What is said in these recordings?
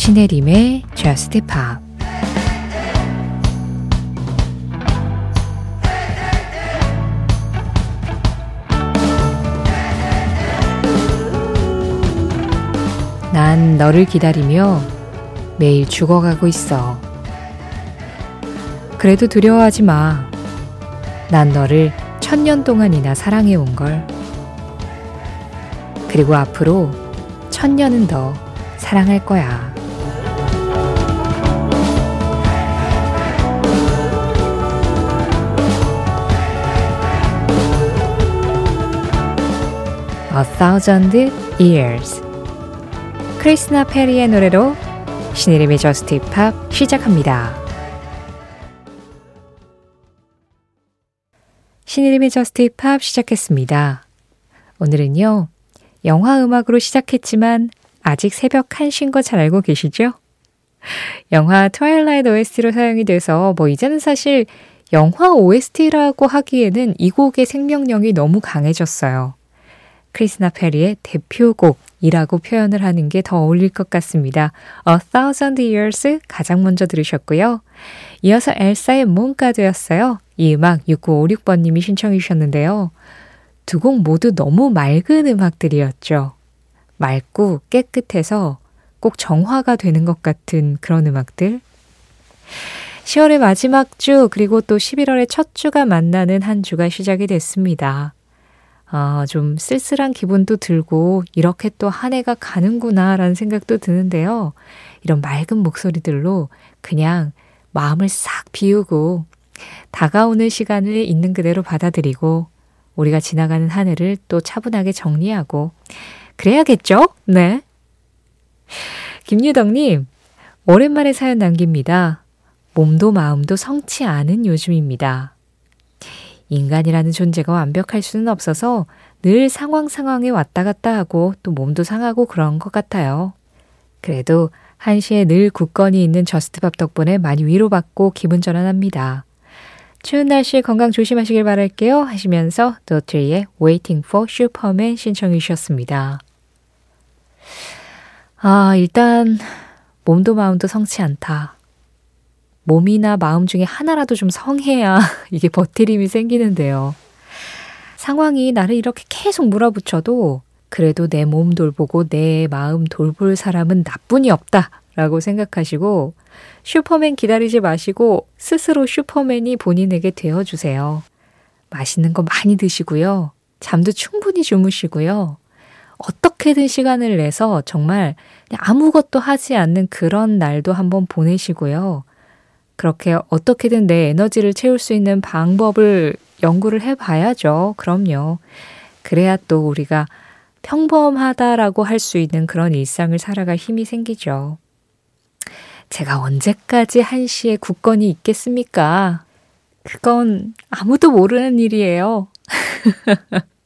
신혜림의 Just Pop 난 너를 기다리며 매일 죽어가고 있어. 그래도 두려워하지 마. 난 너를 천년 동안이나 사랑해온 걸. 그리고 앞으로 천년은 더 사랑할 거야. A thousand years. 크리스나 페리의 노래로 신의림의 저스트 힙합 시작합니다. 신혜림의 Just Pop 시작했습니다. 오늘은요, 영화 음악으로 시작했지만 아직 새벽 1시인 거 잘 알고 계시죠? 영화 Twilight OST로 사용이 돼서 뭐 이제는 사실 영화 OST라고 하기에는 이 곡의 생명력이 너무 강해졌어요. 크리스티나 페리의 대표곡이라고 표현을 하는 게 더 어울릴 것 같습니다. A Thousand Years 가장 먼저 들으셨고요. 이어서 엘사의 몬가드였어요. 이 음악 6956번님이 신청해 주셨는데요. 두 곡 모두 너무 맑은 음악들이었죠. 맑고 깨끗해서 꼭 정화가 되는 것 같은 그런 음악들. 10월의 마지막 주, 그리고 또 11월의 첫 주가 만나는 한 주가 시작이 됐습니다. 아, 좀 쓸쓸한 기분도 들고, 이렇게 또 한 해가 가는구나, 라는 생각도 드는데요. 이런 맑은 목소리들로 그냥 마음을 싹 비우고, 다가오는 시간을 있는 그대로 받아들이고, 우리가 지나가는 한 해를 또 차분하게 정리하고, 그래야겠죠? 네. 김유덕님, 오랜만에 사연 남깁니다. 몸도 마음도 성치 않은 요즘입니다. 인간이라는 존재가 완벽할 수는 없어서 늘 상황 상황에 왔다 갔다 하고 또 몸도 상하고 그런 것 같아요. 그래도 한시에 늘 굳건히 있는 저스트밥 덕분에 많이 위로받고 기분 전환합니다. 추운 날씨 건강 조심하시길 바랄게요 하시면서 도트리의 Waiting for Superman 신청해 주셨습니다. 아, 일단 몸도 마음도 성치 않다. 몸이나 마음 중에 하나라도 좀 성해야 이게 버티림이 생기는데요. 상황이 나를 이렇게 계속 물어붙여도 그래도 내 몸 돌보고 내 마음 돌볼 사람은 나뿐이 없다 라고 생각하시고 슈퍼맨 기다리지 마시고 스스로 슈퍼맨이 본인에게 되어주세요. 맛있는 거 많이 드시고요. 잠도 충분히 주무시고요. 어떻게든 시간을 내서 정말 아무것도 하지 않는 그런 날도 한번 보내시고요. 그렇게 어떻게든 내 에너지를 채울 수 있는 방법을 연구를 해 봐야죠. 그럼요. 그래야 또 우리가 평범하다라고 할 수 있는 그런 일상을 살아갈 힘이 생기죠. 제가 언제까지 한시에 굳건히 있겠습니까? 그건 아무도 모르는 일이에요.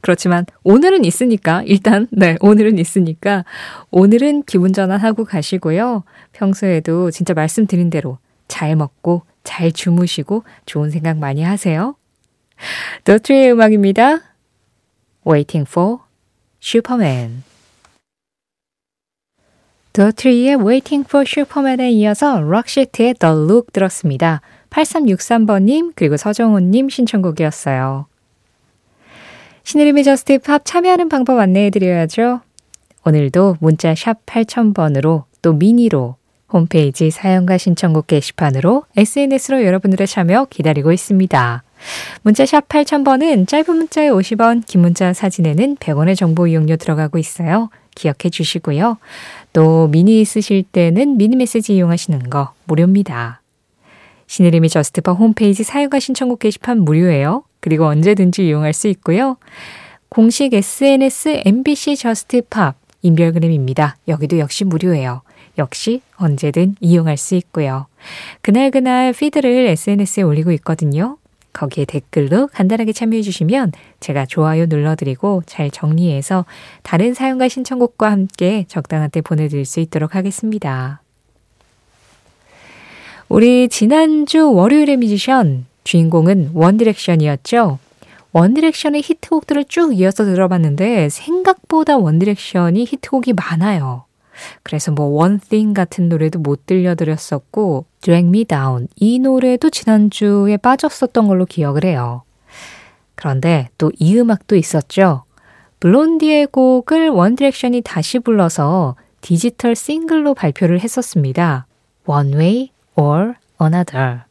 그렇지만 오늘은 있으니까 일단 네 오늘은 있으니까 오늘은 기분 전환하고 가시고요. 평소에도 진짜 말씀드린 대로 잘 먹고 잘 주무시고 좋은 생각 많이 하세요. 도트리의 음악입니다. Waiting for Superman 도트리의 Waiting for Superman에 이어서 록세트의 The Look 들었습니다. 8363번님 그리고 서정훈님 신청곡이었어요. 신혜림의 Just Pop 참여하는 방법 안내해드려야죠. 오늘도 문자 샵 8000번으로 또 미니로 홈페이지 사연과 신청곡 게시판으로 SNS로 여러분들의 참여 기다리고 있습니다. 문자 샵 8000번은 짧은 문자에 50원, 긴 문자 사진에는 100원의 정보 이용료 들어가고 있어요. 기억해 주시고요. 또 미니 쓰실 때는 미니 메시지 이용하시는 거 무료입니다. 신혜림의 Just Pop 홈페이지 사연과 신청곡 게시판 무료예요. 그리고 언제든지 이용할 수 있고요. 공식 SNS MBC Just Pop 인별그램입니다. 여기도 역시 무료예요. 역시 언제든 이용할 수 있고요. 그날그날 피드를 SNS에 올리고 있거든요. 거기에 댓글로 간단하게 참여해 주시면 제가 좋아요 눌러드리고 잘 정리해서 다른 사연과 신청곡과 함께 적당한 때 보내드릴 수 있도록 하겠습니다. 우리 지난주 월요일의 뮤지션 주인공은 원디렉션이었죠. 원디렉션의 히트곡들을 쭉 이어서 들어봤는데 생각보다 원디렉션이 히트곡이 많아요. 그래서 뭐 Thing 같은 노래도 못 들려드렸었고 Drag Me Down 이 노래도 지난주에 빠졌었던 걸로 기억을 해요. 그런데 또 이 음악도 있었죠. 블론디의 곡을 원디렉션이 다시 불러서 디지털 싱글로 발표를 했었습니다. One Way or Another.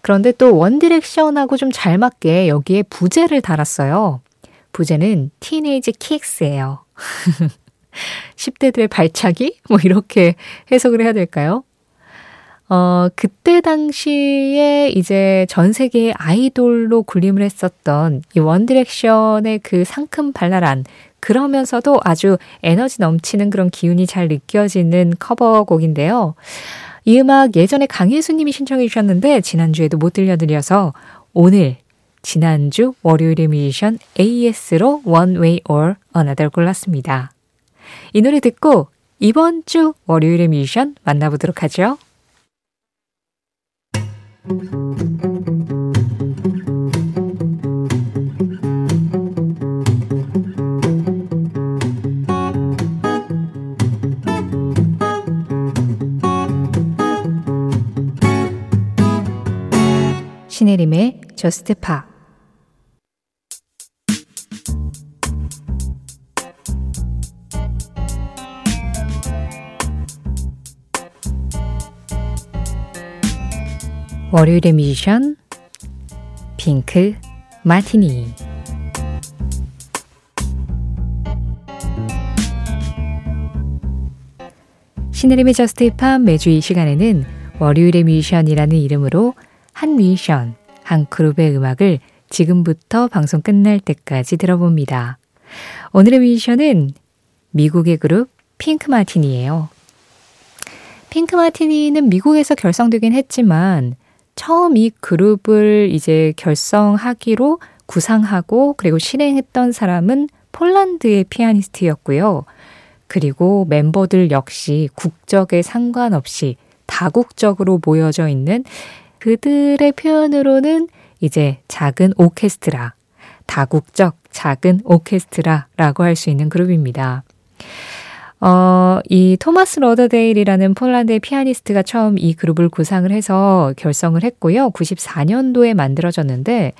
그런데 또 원디렉션하고 좀 잘 맞게 여기에 부제를 달았어요. 부제는 티네이지 킥스예요. 10대들의 발차기? 뭐 이렇게 해석을 해야 될까요? 어, 그때 당시에 이제 전 세계의 아이돌로 군림을 했었던 이 원디렉션의 그 상큼 발랄한 그러면서도 아주 에너지 넘치는 그런 기운이 잘 느껴지는 커버곡인데요. 이 음악 예전에 강혜수님이 신청해 주셨는데 지난주에도 못 들려드려서 오늘 지난주 월요일의 뮤지션 AS로 One Way or Another 골랐습니다. 이 노래 듣고 이번 주 월요일의 뮤지션 만나보도록 하죠. 신혜림의 저스트 파 월요일의 뮤지션 핑크 마티니. 신혜림의 저스트 힙합 매주 이 시간에는 월요일의 뮤지션이라는 이름으로 한 뮤지션, 한 그룹의 음악을 지금부터 방송 끝날 때까지 들어봅니다. 오늘의 뮤지션은 미국의 그룹 핑크 마티니예요. 핑크 마티니는 미국에서 결성되긴 했지만 처음 이 그룹을 이제 결성하기로 구상하고 그리고 실행했던 사람은 폴란드의 피아니스트였고요. 그리고 멤버들 역시 국적에 상관없이 다국적으로 모여져 있는 그들의 표현으로는 이제 작은 오케스트라, 다국적 작은 오케스트라라고 할 수 있는 그룹입니다. 어, 이 토마스 러더데일이라는 폴란드의 피아니스트가 처음 이 그룹을 구상을 해서 결성을 했고요. 94년도에 만들어졌는데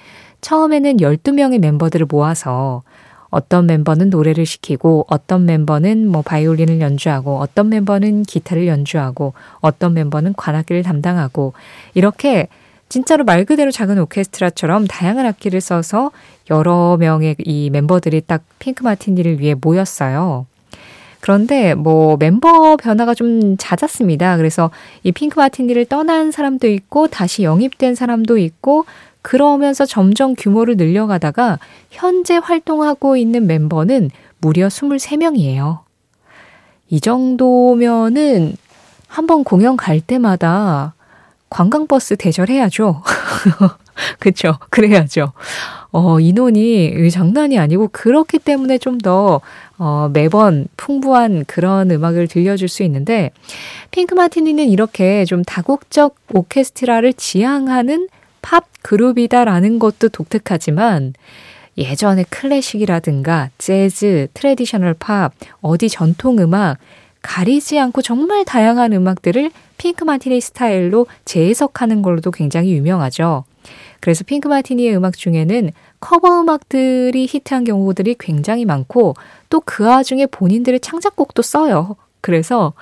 처음에는 12명의 멤버들을 모아서 어떤 멤버는 노래를 시키고 어떤 멤버는 뭐 바이올린을 연주하고 어떤 멤버는 기타를 연주하고 어떤 멤버는 관악기를 담당하고 이렇게 진짜로 말 그대로 작은 오케스트라처럼 다양한 악기를 써서 여러 명의 이 멤버들이 딱 핑크 마티니를 위해 모였어요. 그런데 뭐 멤버 변화가 좀 잦았습니다. 그래서 이 핑크 마티니를 떠난 사람도 있고 다시 영입된 사람도 있고 그러면서 점점 규모를 늘려가다가 현재 활동하고 있는 멤버는 무려 23명이에요. 이 정도면은 한번 공연 갈 때마다 관광버스 대절해야죠. 그쵸. 그래야죠. 어, 인원이 장난이 아니고 그렇기 때문에 좀 더, 어, 매번 풍부한 그런 음악을 들려줄 수 있는데, 핑크 마티니는 이렇게 좀 다국적 오케스트라를 지향하는 팝 그룹이다라는 것도 독특하지만, 예전에 클래식이라든가 재즈, traditional pop, 어디 전통 음악, 가리지 않고 정말 다양한 음악들을 핑크 마티니 스타일로 재해석하는 걸로도 굉장히 유명하죠. 그래서 핑크 마티니의 음악 중에는 커버 음악들이 히트한 경우들이 굉장히 많고 또 그 와중에 본인들의 창작곡도 써요. 그래서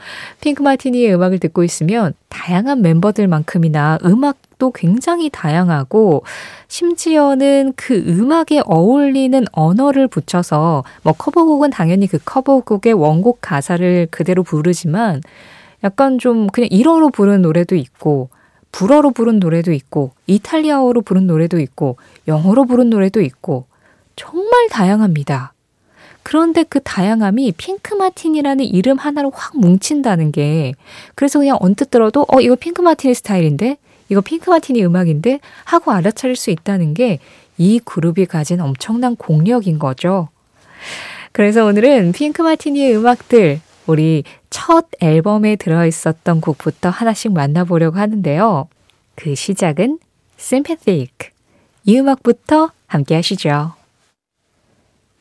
핑크 마티니의 음악을 듣고 있으면 다양한 멤버들만큼이나 음악도 굉장히 다양하고 심지어는 그 음악에 어울리는 언어를 붙여서 뭐 커버곡은 당연히 그 커버곡의 원곡 가사를 그대로 부르지만 약간 좀 그냥 일어로 부른 노래도 있고 불어로 부른 노래도 있고 이탈리아어로 부른 노래도 있고 영어로 부른 노래도 있고 정말 다양합니다. 그런데 그 다양함이 핑크 마티니라는 이름 하나로 확 뭉친다는 게 그래서 그냥 언뜻 들어도 어 이거 핑크 마티니의 스타일인데 이거 핑크 마티니 음악인데 하고 알아차릴 수 있다는 게 이 그룹이 가진 엄청난 공력인 거죠. 그래서 오늘은 핑크 마티니의 음악들 우리 첫 앨범에 들어 있었던 곡부터 하나씩 만나보려고 하는데요. 그 시작은 Sympathique. 이 음악부터 함께 하시죠.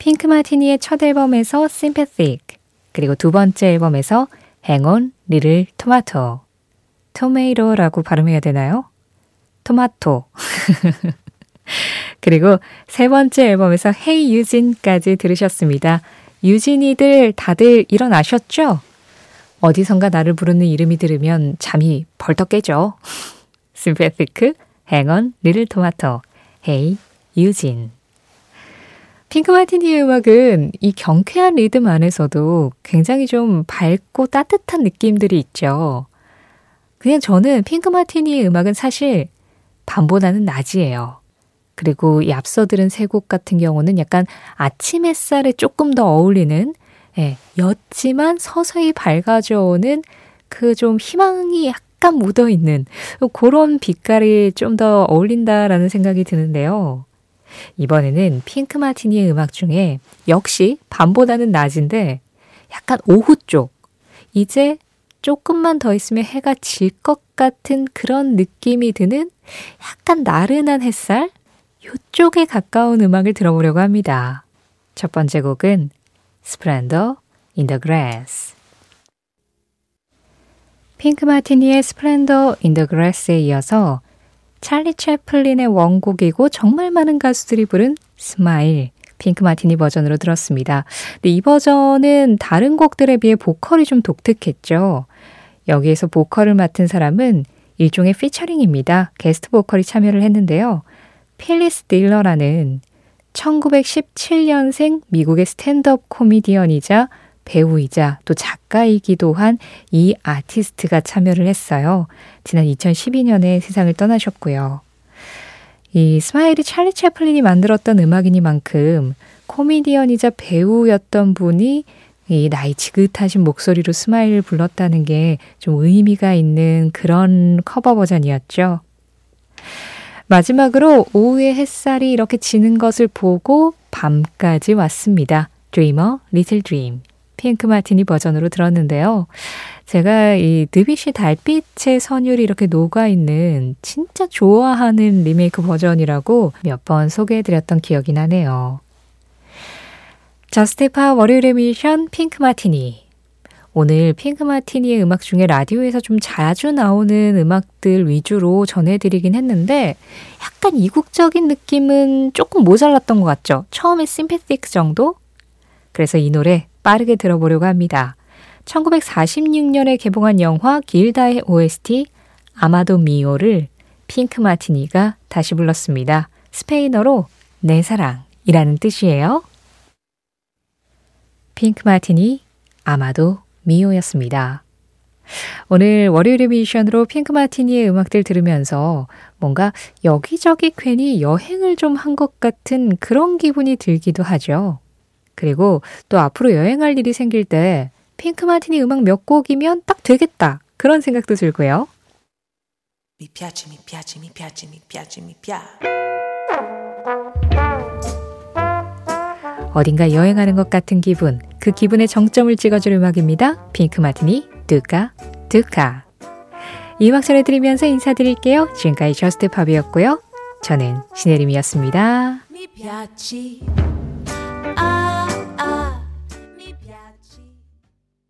핑크 마티니의 첫 앨범에서 Sympathique, 그리고 두 번째 앨범에서 Hang on, little tomato. tomato라고 발음해야 되나요? 토마토. 그리고 세 번째 앨범에서 Hey 유진까지 들으셨습니다. 유진이들 다들 일어나셨죠? 어디선가 나를 부르는 이름이 들으면 잠이 벌떡 깨죠. Sympathique, Hang on, little tomato, Hey, Eugene. 핑크 마티니의 음악은 이 경쾌한 리듬 안에서도 굉장히 좀 밝고 따뜻한 느낌들이 있죠. 그냥 저는 핑크 마티니의 음악은 사실 밤보다는 낮이에요. 그리고 이 앞서 들은 세 곡 같은 경우는 약간 아침 햇살에 조금 더 어울리는 예, 옅지만 서서히 밝아져 오는 그 좀 희망이 약간 묻어 있는 그런 빛깔이 좀 더 어울린다라는 생각이 드는데요. 이번에는 핑크 마티니의 음악 중에 역시 밤보다는 낮인데 약간 오후 쪽. 이제 조금만 더 있으면 해가 질 것 같은 그런 느낌이 드는 약간 나른한 햇살? 요쪽에 가까운 음악을 들어보려고 합니다. 첫 번째 곡은 Splendor in the Grass. 핑크 마티니의 Splendor in the Grass에 이어서 찰리 채플린의 원곡이고 정말 많은 가수들이 부른 Smile 핑크 마티니 버전으로 들었습니다. 근데 이 버전은 다른 곡들에 비해 보컬이 좀 독특했죠. 여기에서 보컬을 맡은 사람은 일종의 피처링입니다. 게스트 보컬이 참여를 했는데요. 필리스 딜러라는 1917년생 미국의 스탠드업 코미디언이자 배우이자 또 작가이기도 한 이 아티스트가 참여를 했어요. 지난 2012년에 세상을 떠나셨고요. 이 Smile이 찰리 채플린이 만들었던 음악이니만큼 코미디언이자 배우였던 분이 이 나이 지긋하신 목소리로 Smile을 불렀다는 게 좀 의미가 있는 그런 커버 버전이었죠. 마지막으로 오후의 햇살이 이렇게 지는 것을 보고 밤까지 왔습니다. Dream a Little Dream. 핑크 마티니 버전으로 들었는데요. 제가 이 드뷔시 달빛의 선율이 이렇게 녹아있는 진짜 좋아하는 리메이크 버전이라고 몇 번 소개해드렸던 기억이 나네요. Just Pop 월요일의 미션 핑크 마티니. 오늘 핑크 마티니의 음악 중에 라디오에서 좀 자주 나오는 음악들 위주로 전해드리긴 했는데 약간 이국적인 느낌은 조금 모자랐던 것 같죠? 처음에 Sympathique 정도? 그래서 이 노래 빠르게 들어보려고 합니다. 1946년에 개봉한 영화 길다의 OST Amado Mio를 핑크 마티니가 다시 불렀습니다. 스페인어로 내 사랑이라는 뜻이에요. 핑크 마티니 Amado Mio였습니다. 오늘 월요일의 미션으로 핑크 마티니의 음악들 들으면서 뭔가 여기저기 괜히 여행을 좀 한 것 같은 그런 기분이 들기도 하죠. 그리고 또 앞으로 여행할 일이 생길 때 핑크 마티니 음악 몇 곡이면 딱 되겠다. 그런 생각도 들고요. Mi piace, mi piace, mi piace, mi piace, mi piace. 어딘가 여행하는 것 같은 기분, 그 기분의 정점을 찍어줄 음악입니다. 핑크 마티니, Tuca, Tuca. 이 음악 전해드리면서 인사드릴게요. 지금까지 Just Pop이었고요. 저는 신혜림이었습니다.